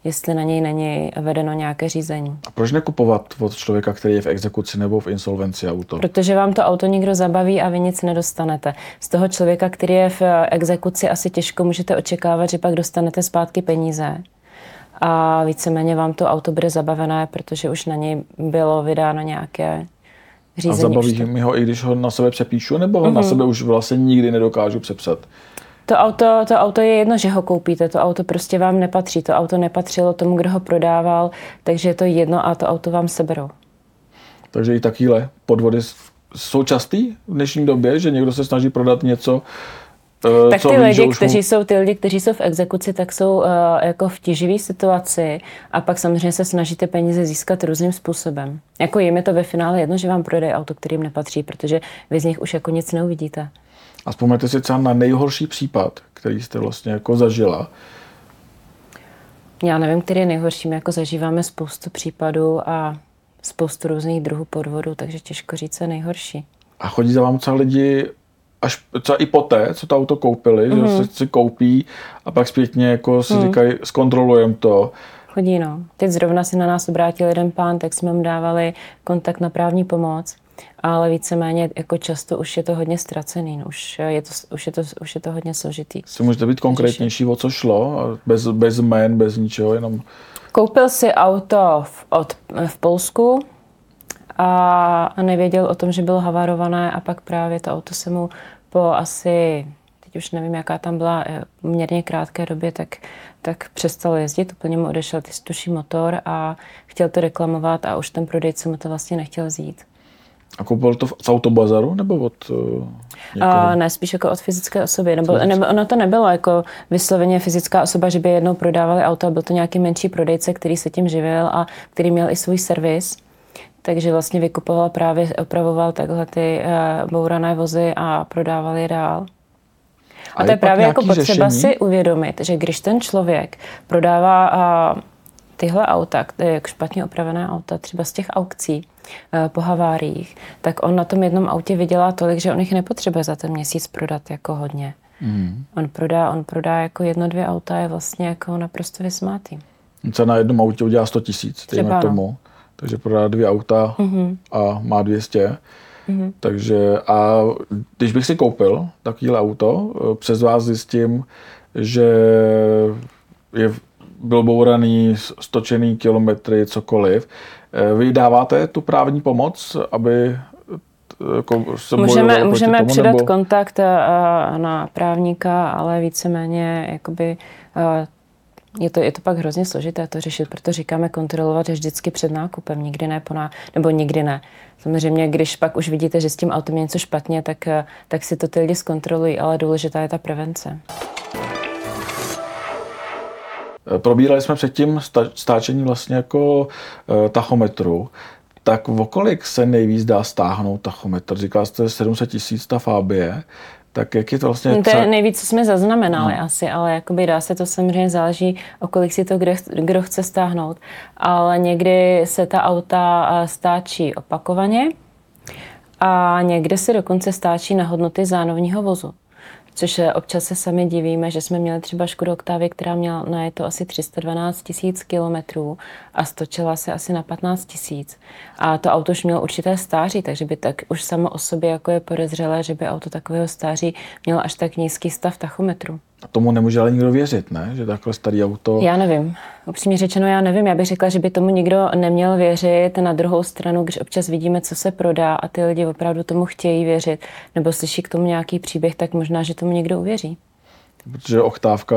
[SPEAKER 1] jestli na něj není vedeno nějaké řízení.
[SPEAKER 2] A proč nekupovat od člověka, který je v exekuci nebo v insolvenci auto?
[SPEAKER 1] Protože vám to auto někdo zabaví a vy nic nedostanete. Z toho člověka, který je v exekuci, asi těžko můžete očekávat, že pak dostanete zpátky peníze. A víceméně vám to auto bude zabavené, protože už na něj bylo vydáno nějaké řízení.
[SPEAKER 2] A zabaví mi ho, i když ho na sebe přepíšu, nebo ho mm-hmm. na mhm. sebe už vlastně nikdy nedokážu přepsat?
[SPEAKER 1] To auto, to auto je jedno, že ho koupíte, to auto prostě vám nepatří, to auto nepatřilo tomu, kdo ho prodával, takže je to jedno a to auto vám seberou.
[SPEAKER 2] Takže i takýhle podvody jsou častý v dnešní době, že někdo se snaží prodat něco,
[SPEAKER 1] Uh, tak ty lidi, kteří jsou, ty lidi, kteří jsou v exekuci, tak jsou uh, jako v těživé situaci a pak samozřejmě se snaží ty peníze získat různým způsobem. Jako jim je to ve finále jedno, že vám prodají auto, kterým nepatří, protože vy z nich už jako nic neuvidíte.
[SPEAKER 2] A vzpomeňte si třeba na nejhorší případ, který jste vlastně jako zažila.
[SPEAKER 1] Já nevím, který je nejhorší. My jako zažíváme spoustu případů a spoustu různých druhů podvodů, takže těžko říct, co je nejhorší.
[SPEAKER 2] A chodí za vám třeba lidi až třeba i poté, co to auto koupili, mm-hmm. že mhm. si koupí a pak zpětně jako si mm. říkají, zkontrolujeme to.
[SPEAKER 1] Chodí, no. Teď zrovna si na nás obrátil jeden pán, tak jsme mu dávali kontakt na právní pomoc ale víceméně jako často už je to hodně ztracený, no, už, je to, už, je to, už je to hodně složitý.
[SPEAKER 2] Si můžete být konkrétnější, o co šlo? Bez, bez jmén, bez ničeho, jenom...
[SPEAKER 1] Koupil si auto v, od, v Polsku a nevěděl o tom, že bylo havarované a pak právě to auto se mu po asi teď už nevím, jaká tam byla eh, poměrně krátké době, tak, tak přestalo jezdit, úplně mu odešel ty stuší motor a chtěl to reklamovat a už ten prodejce mu to vlastně nechtěl vzít.
[SPEAKER 2] A koupil to z autobazaru nebo od uh,
[SPEAKER 1] A ne, spíš jako od fyzické osoby. Nebo, nebo ono to nebylo jako vysloveně fyzická osoba, že by jednou prodávali auto, byl to nějaký menší prodejce, který se tím živil a který měl i svůj servis. Takže vlastně vykupoval právě, opravoval takhle ty uh, bourané vozy a prodával je dál. A, a to je právě jako potřeba řešení? si uvědomit, že když ten člověk prodává uh, tyhle auta, jak špatně opravené auta, třeba z těch aukcí, Eh, po haváriích, tak on na tom jednom autě vydělá tolik, že on jich nepotřebuje za ten měsíc prodat jako hodně. Mm. On prodá, on prodá jako jedno, dvě auta, je vlastně jako naprosto vysmátý.
[SPEAKER 2] Co na jednom autě udělá 100 tisíc, dejme no. tomu. Takže prodá dvě auta mm-hmm. a má 200. Mm-hmm. Takže a když bych si koupil takovéhle auto, eh, přes vás zjistím, že je byl bouraný, stočený kilometry, cokoliv, Eh, vy dáváte tu právní pomoc, aby eh, jako se
[SPEAKER 1] můžeme, můžeme tomu, přidat nebo... kontakt eh, na právníka, ale víceméně jakoby, je to, je to pak hrozně složité to řešit, proto říkáme kontrolovat vždycky před nákupem, nikdy ne po ná, nebo nikdy ne. Samozřejmě, když pak už vidíte, že s tím autem je něco špatně, tak, tak si to ty lidi zkontrolují, ale důležitá je ta prevence.
[SPEAKER 2] Probírali jsme předtím stáčení vlastně jako eh, tachometru. Tak o kolik se nejvíc dá stáhnout tachometr? Říkal jste 700 tisíc ta Fabie. Tak jak je to vlastně...
[SPEAKER 1] To je nejvíc, co jsme zaznamenali no. asi, ale jakoby dá se to samozřejmě záleží, o kolik si to kdo, kdo chce stáhnout. Ale někdy se ta auta eh, stáčí opakovaně a někde se dokonce stáčí na hodnoty zánovního vozu což občas se sami divíme, že jsme měli třeba Škodu Octavia, která měla na to asi 312 tisíc kilometrů a stočila se asi na 15 tisíc. A to auto už mělo určité stáří, takže by tak už samo o sobě jako je podezřelé, že by auto takového stáří mělo až tak nízký stav tachometru.
[SPEAKER 2] A tomu nemůže ale nikdo věřit, ne? Že takhle starý auto...
[SPEAKER 1] Já nevím. Upřímně řečeno, já nevím. Já bych řekla, že by tomu nikdo neměl věřit. Na druhou stranu, když občas vidíme, co se prodá a ty lidi opravdu tomu chtějí věřit, nebo slyší k tomu nějaký příběh, tak možná, že tomu někdo uvěří.
[SPEAKER 2] Protože oktávka,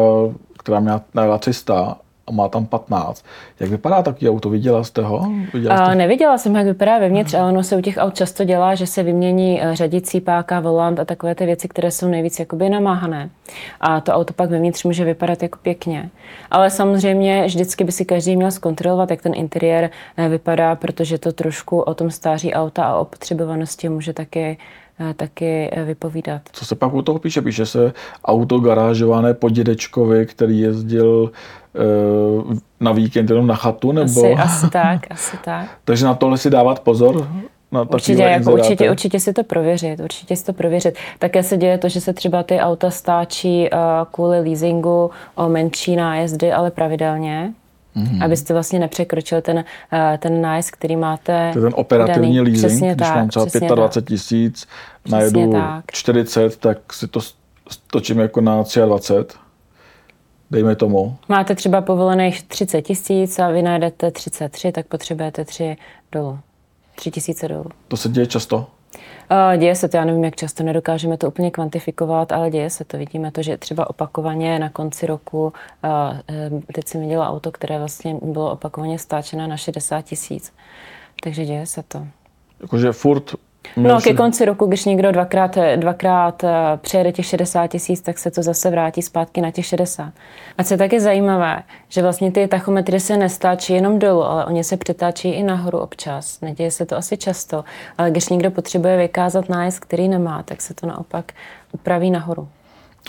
[SPEAKER 2] která měla na 300 a a má tam 15. Jak vypadá takový auto? Viděla jste ho? Viděla
[SPEAKER 1] jste... neviděla jsem, jak vypadá vevnitř, ale ono se u těch aut často dělá, že se vymění eh, řadicí páka, volant a takové ty věci, které jsou nejvíc jakoby namáhané. A to auto pak vevnitř může vypadat jako pěkně. Ale samozřejmě vždycky by si každý měl zkontrolovat, jak ten interiér eh, vypadá, protože to trošku o tom stáří auta a o potřebovanosti může taky Eh, taky vypovídat.
[SPEAKER 2] Co se pak u toho píše? Píše se auto garážované po dědečkovi, který jezdil na víkend jenom na chatu? Nebo?
[SPEAKER 1] Asi, asi tak, asi tak.
[SPEAKER 2] Takže na tohle si dávat pozor? Na
[SPEAKER 1] určitě, jako určitě, určitě si to prověřit, určitě si to prověřit. Také se děje to, že se třeba ty auta stáčí kvůli leasingu o menší nájezdy, ale pravidelně mm-hmm. abyste vlastně nepřekročil ten, eh, ten nájezd, který máte.
[SPEAKER 2] To je ten operativní daný. leasing, přesně když tak, mám třeba 25 tisíc, najedu tak. 40, tak si to točím jako na 23 dejme tomu.
[SPEAKER 1] Máte třeba povolených 30 tisíc a vy najdete 33, tak potřebujete 3 dolů. 3 tisíce dolů.
[SPEAKER 2] To se děje často?
[SPEAKER 1] Děje se to, já nevím, jak často nedokážeme to úplně kvantifikovat, ale děje se to. Vidíme to, že třeba opakovaně na konci roku, e, teď jsem viděla auto, které vlastně bylo opakovaně stáčené na 60 tisíc. Takže děje se to.
[SPEAKER 2] Jakože furt
[SPEAKER 1] No, ke konci roku, když někdo dvakrát, dvakrát eh, přejede těch 60 tisíc, tak se to zase vrátí zpátky na těch 60. A co je taky zajímavé, že vlastně ty tachometry se nestáčí jenom dolů, ale oni se přetáčí i nahoru občas. Neděje se to asi často, ale když někdo potřebuje vykázat nájezd, který nemá, tak se to naopak upraví nahoru.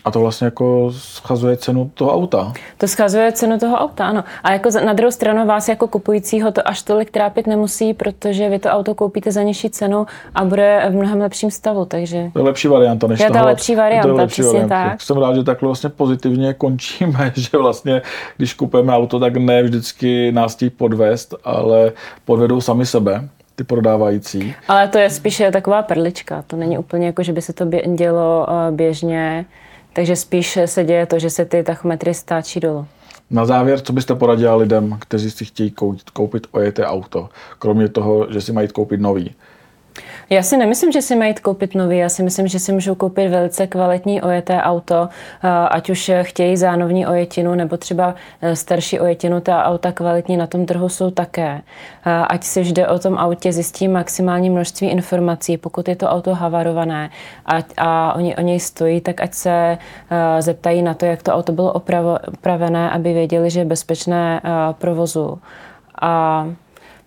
[SPEAKER 2] A to vlastně jako schazuje cenu toho auta.
[SPEAKER 1] To schazuje cenu toho auta, ano. A jako na druhou stranu vás jako kupujícího to až tolik trápit nemusí, protože vy to auto koupíte za nižší cenu a bude v mnohem lepším stavu, takže...
[SPEAKER 2] To je lepší varianta než
[SPEAKER 1] Je to lepší varianta, to je lepší přesně varianta. tak.
[SPEAKER 2] Jsem rád, že takhle vlastně pozitivně končíme, že vlastně, když kupujeme auto, tak ne vždycky nás tí podvést, ale podvedou sami sebe ty prodávající.
[SPEAKER 1] Ale to je spíše taková perlička. To není úplně jako, že by se to dělo eh, běžně takže spíš se děje to, že se ty tachometry stáčí dolů.
[SPEAKER 2] Na závěr, co byste poradila lidem, kteří si chtějí koupit ojeté auto, kromě toho, že si mají koupit nový?
[SPEAKER 1] Já si nemyslím, že si mají koupit nový. Já si myslím, že si můžou koupit velice kvalitní ojeté auto, eh, ať už chtějí zánovní ojetinu nebo třeba eh, starší ojetinu. Ta auta kvalitní na tom trhu jsou také. Eh, ať si vždy o tom autě zjistí maximální množství informací, pokud je to auto havarované a, a oni o něj stojí, tak ať se zeptají na to, jak to auto bylo opravené, aby věděli, že je bezpečné provozu. A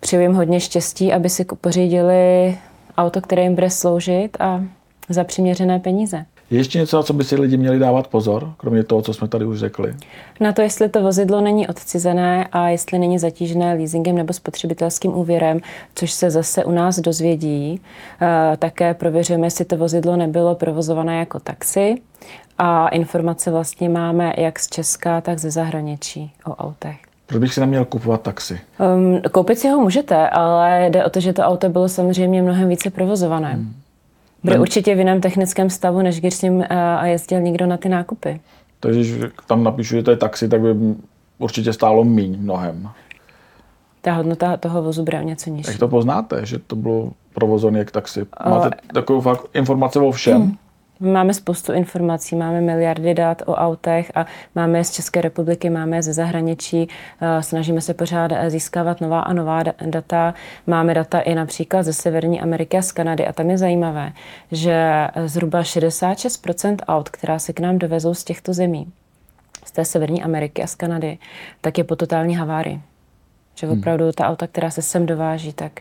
[SPEAKER 1] přeju jim hodně štěstí, aby si pořídili auto, které jim bude sloužit a za přiměřené peníze.
[SPEAKER 2] Je ještě něco, na co by si lidi měli dávat pozor, kromě toho, co jsme tady už řekli?
[SPEAKER 1] Na to, jestli to vozidlo není odcizené a jestli není zatížené leasingem nebo spotřebitelským úvěrem, což se zase u nás dozvědí. Eh, také prověřujeme, jestli to vozidlo nebylo provozované jako taxi a informace vlastně máme jak z Česka, tak ze zahraničí o autech.
[SPEAKER 2] Proč bych si neměl kupovat taxi?
[SPEAKER 1] Um, koupit si ho můžete, ale jde o to, že to auto bylo samozřejmě mnohem více provozované. Hmm. Bude určitě v jiném technickém stavu, než když s ním uh, jezdil někdo na ty nákupy.
[SPEAKER 2] Takže když tam napíšu, že to je taxi, tak by určitě stálo míň mnohem.
[SPEAKER 1] Ta hodnota toho vozu bude něco nižší.
[SPEAKER 2] Jak to poznáte, že to bylo provozované jak taxi? Máte uh, takovou fakt informace o všem? Hmm.
[SPEAKER 1] Máme spoustu informací, máme miliardy dat o autech a máme je z České republiky, máme je ze zahraničí, eh, snažíme se pořád získávat nová a nová data. Máme data i například ze Severní Ameriky a z Kanady a tam je zajímavé, že zhruba 66% aut, která se k nám dovezou z těchto zemí, z té Severní Ameriky a z Kanady, tak je po totální havárii. Že hmm. opravdu ta auta, která se sem dováží, tak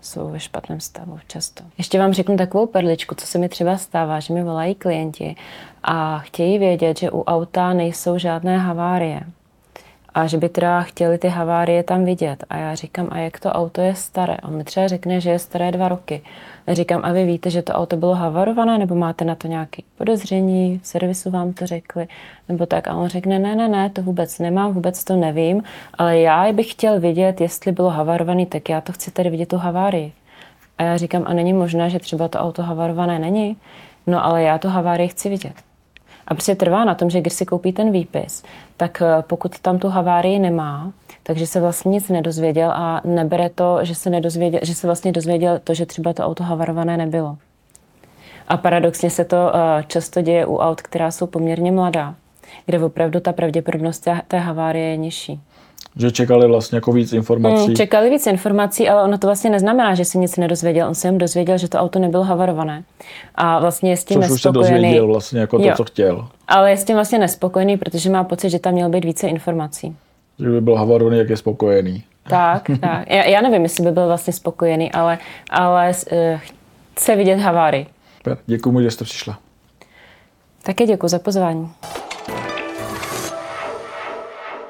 [SPEAKER 1] jsou ve špatném stavu často. Ještě vám řeknu takovou perličku, co se mi třeba stává, že mi volají klienti a chtějí vědět, že u auta nejsou žádné havárie a že by teda chtěli ty havárie tam vidět. A já říkám, a jak to auto je staré? On mi třeba řekne, že je staré dva roky. Říkám, a vy víte, že to auto bylo havarované, nebo máte na to nějaké podezření, v servisu vám to řekli, nebo tak. A on řekne, ne, ne, ne, to vůbec nemám, vůbec to nevím, ale já bych chtěl vidět, jestli bylo havarované, tak já to chci tady vidět tu havárii. A já říkám, a není možné, že třeba to auto havarované není? No ale já tu havárii chci vidět. A prostě trvá na tom, že když si koupí ten výpis, tak eh, pokud tam tu havárii nemá, takže se vlastně nic nedozvěděl a nebere to, že se, nedozvěděl, že se vlastně dozvěděl to, že třeba to auto havarované nebylo. A paradoxně se to eh, často děje u aut, která jsou poměrně mladá. kde opravdu ta pravděpodobnost té, havárie je nižší.
[SPEAKER 2] Že čekali vlastně jako víc informací.
[SPEAKER 1] Mm, čekali víc informací, ale ono to vlastně neznamená, že se nic nedozvěděl. On se jen dozvěděl, že to auto nebylo havarované. A vlastně je s tím
[SPEAKER 2] Což už se
[SPEAKER 1] nespokojený.
[SPEAKER 2] dozvěděl vlastně jako to,
[SPEAKER 1] Jo.
[SPEAKER 2] co chtěl.
[SPEAKER 1] Ale je s tím vlastně nespokojený, protože má pocit, že tam mělo být více informací.
[SPEAKER 2] Že by byl havarovaný, jak je spokojený.
[SPEAKER 1] Tak, tak. Já, já nevím, jestli by byl vlastně spokojený, ale, ale uh, chce vidět.
[SPEAKER 2] Super, Děkuji mu, že jste přišla.
[SPEAKER 1] Také děkuji za pozvání.